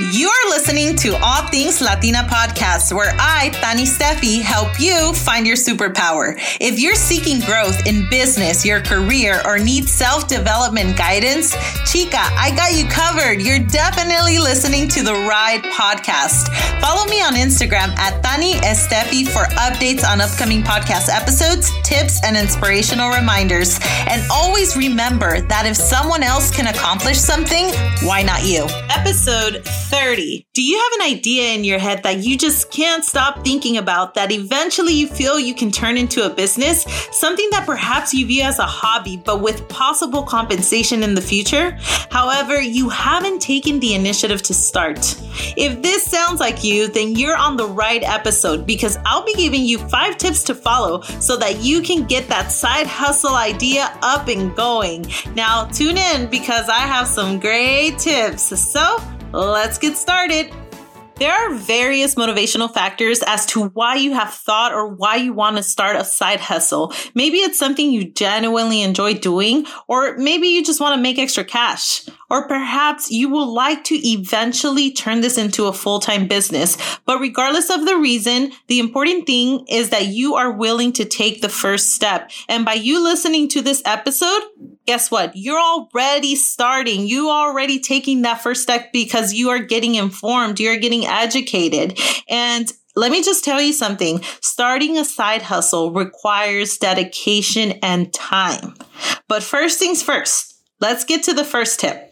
You're listening to All Things Latina podcast, where I, Tani Estefy, help you find your superpower. If you're seeking growth in business, your career, or need self development guidance, chica, I got you covered. You're definitely listening to the Ride podcast. Follow me on Instagram at Tani Estefy for updates on upcoming podcast episodes, tips, and inspirational reminders. And always remember that if someone else can accomplish something, why not you? Episode 30. Do you have an idea in your head that you just can't stop thinking about that eventually you feel you can turn into a business? Something that perhaps you view as a hobby, but with possible compensation in the future? However, you haven't taken the initiative to start. If this sounds like you, then you're on the right episode because I'll be giving you five tips to follow so that you can get that side hustle idea up and going. Now, tune in because I have some great tips. So, Let's get started. There are various motivational factors as to why you have thought or why you want to start a side hustle. Maybe it's something you genuinely enjoy doing, or maybe you just want to make extra cash. Or perhaps you will like to eventually turn this into a full-time business. But regardless of the reason, the important thing is that you are willing to take the first step. And by you listening to this episode, guess what? You're already starting. You already taking that first step because you are getting informed. You're getting educated. And let me just tell you something. Starting a side hustle requires dedication and time. But first things first, let's get to the first tip.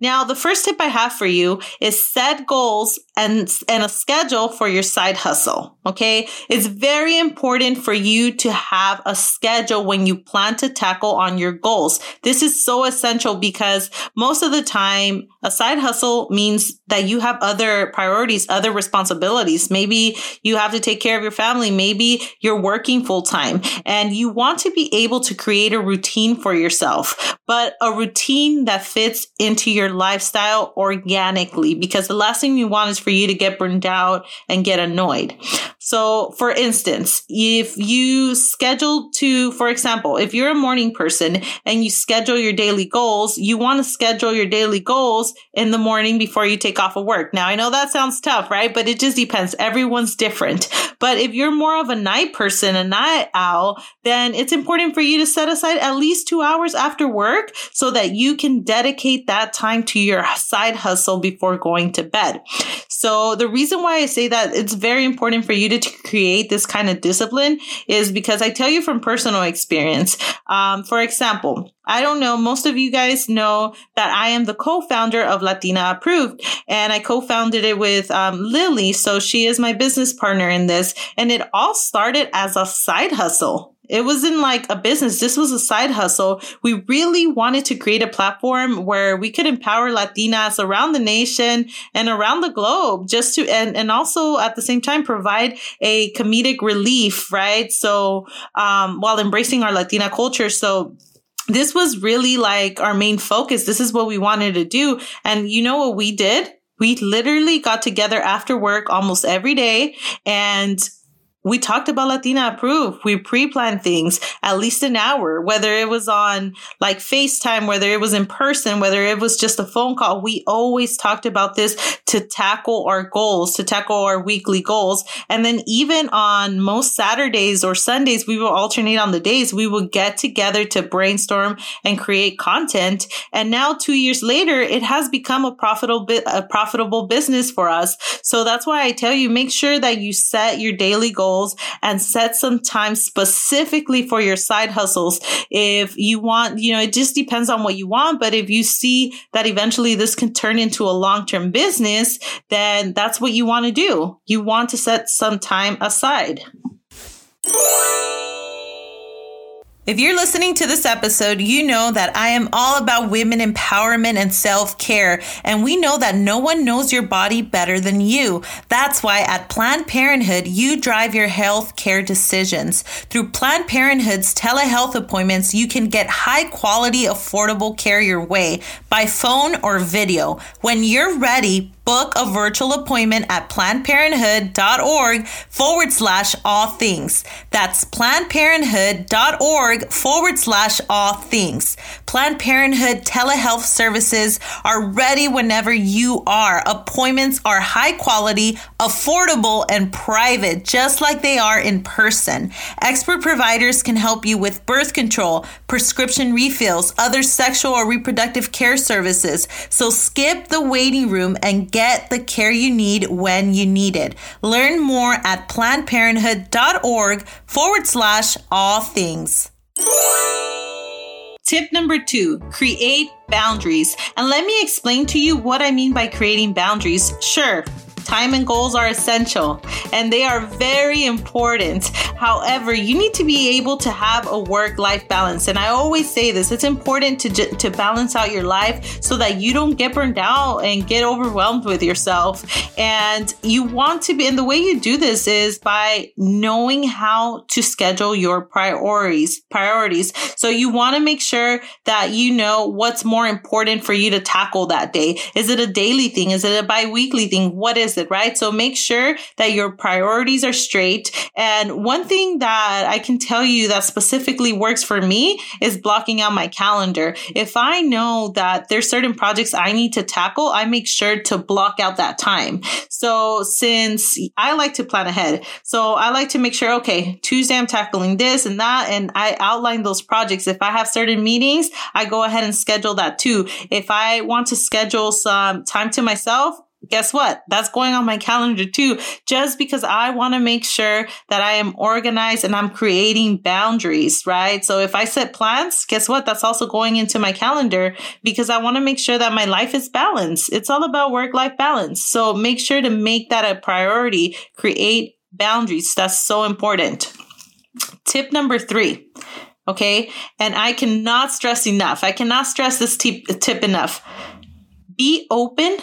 Now, the first tip I have for you is set goals and, and a schedule for your side hustle. Okay. It's very important for you to have a schedule when you plan to tackle on your goals. This is so essential because most of the time a side hustle means that you have other priorities, other responsibilities. Maybe you have to take care of your family. Maybe you're working full time and you want to be able to create a routine for yourself, but a routine that fits into your lifestyle organically because the last thing you want is for you to get burned out and get annoyed. So, for instance, if you schedule to, for example, if you're a morning person and you schedule your daily goals, you want to schedule your daily goals in the morning before you take off of work. Now, I know that sounds tough, right? But it just depends. Everyone's different. But if you're more of a night person, a night owl, then it's important for you to set aside at least two hours after work so that you can dedicate that time to your side hustle before going to bed. So the reason why I say that it's very important for you to, to create this kind of discipline is because I tell you from personal experience. Um, for example, I don't know. Most of you guys know that I am the co-founder of Latina Approved and I co-founded it with um, Lily. So she is my business partner in this and it all started as a side hustle. It wasn't like a business. This was a side hustle. We really wanted to create a platform where we could empower Latinas around the nation and around the globe just to, and, and also at the same time provide a comedic relief, right? So, um, while embracing our Latina culture. So, this was really like our main focus. This is what we wanted to do. And you know what we did? We literally got together after work almost every day and we talked about Latina Approved. We pre-planned things at least an hour, whether it was on like FaceTime, whether it was in person, whether it was just a phone call. We always talked about this to tackle our goals, to tackle our weekly goals. And then even on most Saturdays or Sundays, we will alternate on the days. We will get together to brainstorm and create content. And now two years later, it has become a profitable, a profitable business for us. So that's why I tell you, make sure that you set your daily goals goals and set some time specifically for your side hustles. If you want, you know, it just depends on what you want. But if you see that eventually this can turn into a long term business, then that's what you want to do. You want to set some time aside. If you're listening to this episode, you know that I am all about women empowerment and self care. And we know that no one knows your body better than you. That's why at Planned Parenthood, you drive your health care decisions. Through Planned Parenthood's telehealth appointments, you can get high quality, affordable care your way by phone or video. When you're ready, book a virtual appointment at plannedparenthood.org forward slash all things. That's plannedparenthood.org forward slash all things. Planned Parenthood telehealth services are ready whenever you are. Appointments are high quality, affordable, and private, just like they are in person. Expert providers can help you with birth control, prescription refills, other sexual or reproductive care services. So skip the waiting room and get the care you need when you need it. Learn more at plannedparenthood.org forward slash all things. Tip number two, create boundaries. And let me explain to you what I mean by creating boundaries. Sure, Time and goals are essential and they are very important. However, you need to be able to have a work life balance. And I always say this it's important to, to balance out your life so that you don't get burned out and get overwhelmed with yourself. And you want to be, and the way you do this is by knowing how to schedule your priorities. Priorities. So you want to make sure that you know what's more important for you to tackle that day. Is it a daily thing? Is it a bi weekly thing? What is it, right? So make sure that your priorities are straight. And one thing that I can tell you that specifically works for me is blocking out my calendar. If I know that there's certain projects I need to tackle, I make sure to block out that time. So since I like to plan ahead, so I like to make sure, okay, Tuesday I'm tackling this and that, and I outline those projects. If I have certain meetings, I go ahead and schedule that too. If I want to schedule some time to myself, guess what? That's going on my calendar too, just because I want to make sure that I am organized and I'm creating boundaries, right? So if I set plans, guess what? That's also going into my calendar because I want to make sure that my life is balanced. It's all about work life balance. So make sure to make that a priority, create boundaries. That's so important. Tip number three. Okay. And I cannot stress enough. I cannot stress this tip, tip enough. Be open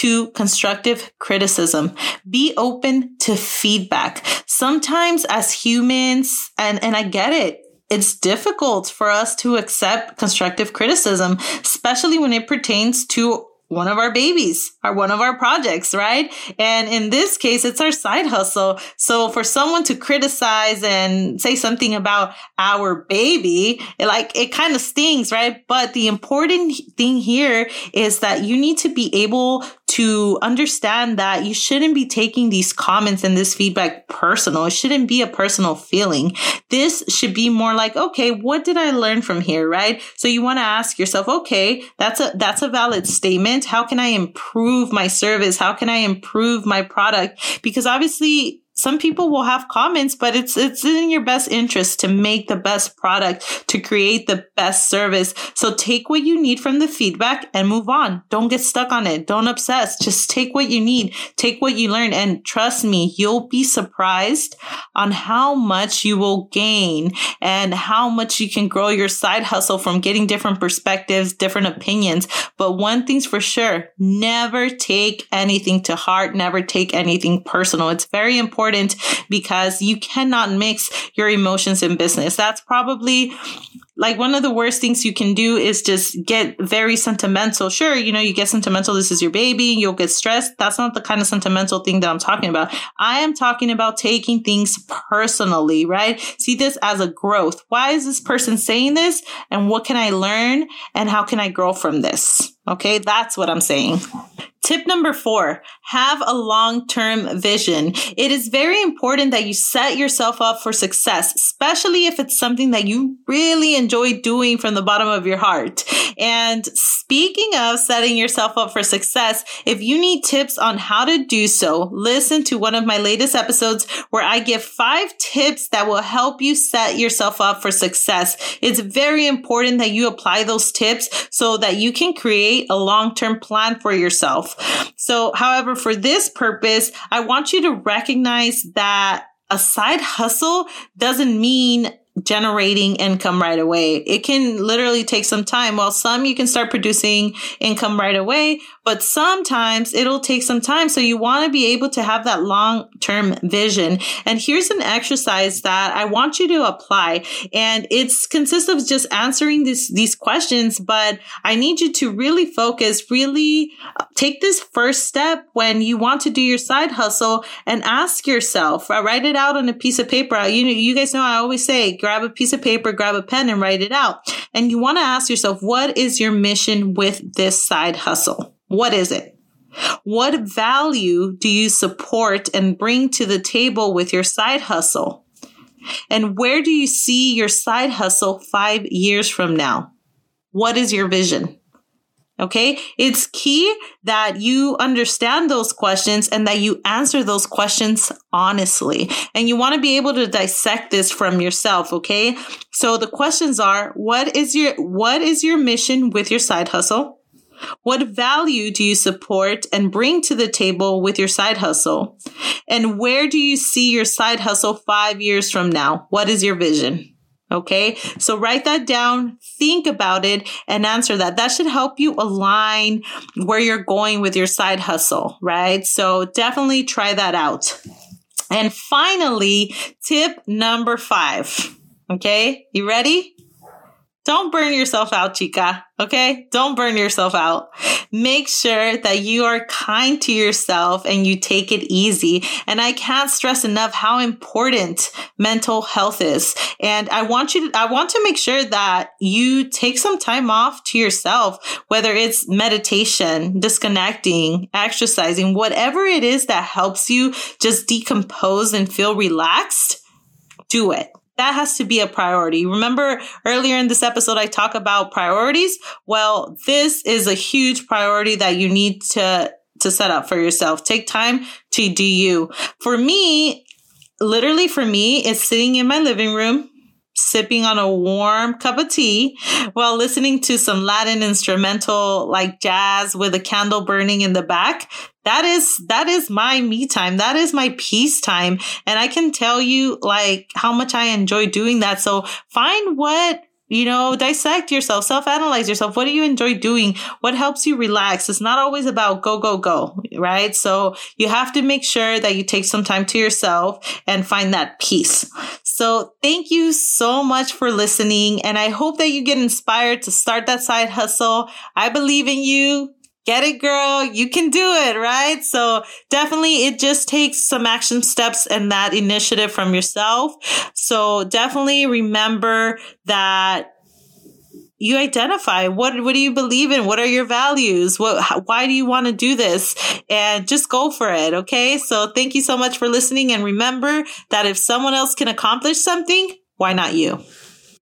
to constructive criticism. Be open to feedback. Sometimes as humans, and, and I get it, it's difficult for us to accept constructive criticism, especially when it pertains to one of our babies or one of our projects, right? And in this case, it's our side hustle. So for someone to criticize and say something about our baby, it like it kind of stings, right? But the important thing here is that you need to be able to understand that you shouldn't be taking these comments and this feedback personal. It shouldn't be a personal feeling. This should be more like, okay, what did I learn from here? Right. So you want to ask yourself, okay, that's a, that's a valid statement. How can I improve my service? How can I improve my product? Because obviously some people will have comments, but it's, it's in your best interest to make the best product, to create the best service. So take what you need from the feedback and move on. Don't get stuck on it. Don't obsess. Just take what you need. Take what you learn. And trust me, you'll be surprised on how much you will gain and how much you can grow your side hustle from getting different perspectives, different opinions. But one thing's for sure, never take anything to heart. Never take anything personal. It's very important important because you cannot mix your emotions in business. That's probably like one of the worst things you can do is just get very sentimental. Sure, you know, you get sentimental. This is your baby. You'll get stressed. That's not the kind of sentimental thing that I'm talking about. I am talking about taking things personally, right? See this as a growth. Why is this person saying this? And what can I learn? And how can I grow from this? Okay. That's what I'm saying. Tip number four, have a long-term vision. It is very important that you set yourself up for success, especially if it's something that you really enjoy doing from the bottom of your heart. And speaking of setting yourself up for success, if you need tips on how to do so, listen to one of my latest episodes where I give five tips that will help you set yourself up for success. It's very important that you apply those tips so that you can create a long-term plan for yourself. So, however, for this purpose, I want you to recognize that a side hustle doesn't mean generating income right away. It can literally take some time. While some you can start producing income right away, but sometimes it'll take some time. So you want to be able to have that long term vision. And here's an exercise that I want you to apply. And it's consists of just answering this, these questions, but I need you to really focus, really uh, take this first step when you want to do your side hustle and ask yourself, uh, write it out on a piece of paper. You know, you guys know I always say, grab a piece of paper, grab a pen and write it out. And you want to ask yourself, what is your mission with this side hustle? What is it? What value do you support and bring to the table with your side hustle? And where do you see your side hustle five years from now? What is your vision? Okay. It's key that you understand those questions and that you answer those questions honestly. And you want to be able to dissect this from yourself. Okay. So the questions are, what is your, what is your mission with your side hustle? What value do you support and bring to the table with your side hustle? And where do you see your side hustle five years from now? What is your vision? Okay. So write that down, think about it and answer that. That should help you align where you're going with your side hustle, right? So definitely try that out. And finally, tip number five. Okay. You ready? Don't burn yourself out, chica. Okay. Don't burn yourself out. Make sure that you are kind to yourself and you take it easy. And I can't stress enough how important mental health is. And I want you to, I want to make sure that you take some time off to yourself, whether it's meditation, disconnecting, exercising, whatever it is that helps you just decompose and feel relaxed. Do it that has to be a priority. Remember earlier in this episode, I talk about priorities. Well, this is a huge priority that you need to, to set up for yourself. Take time to do you. For me, literally for me, it's sitting in my living room, sipping on a warm cup of tea while listening to some Latin instrumental like jazz with a candle burning in the back. That is that is my me time. That is my peace time. And i can tell you like how much i enjoy doing that. So find what you know dissect yourself self analyze yourself. What do you enjoy doing? What helps you relax? It's not always about go go go right? So you have to make sure that you take some time to yourself and find that peace. So thank you so much for listening and i hope that you get inspired to start that side hustle. I believe in you Get it, girl. You can do it, right? So definitely it just takes some action steps and that initiative from yourself. So definitely remember that you identify. What what do you believe in? What are your values? What how, why do you want to do this? And just go for it okay? So thank you so much for listening. And remember that if someone else can accomplish something why not you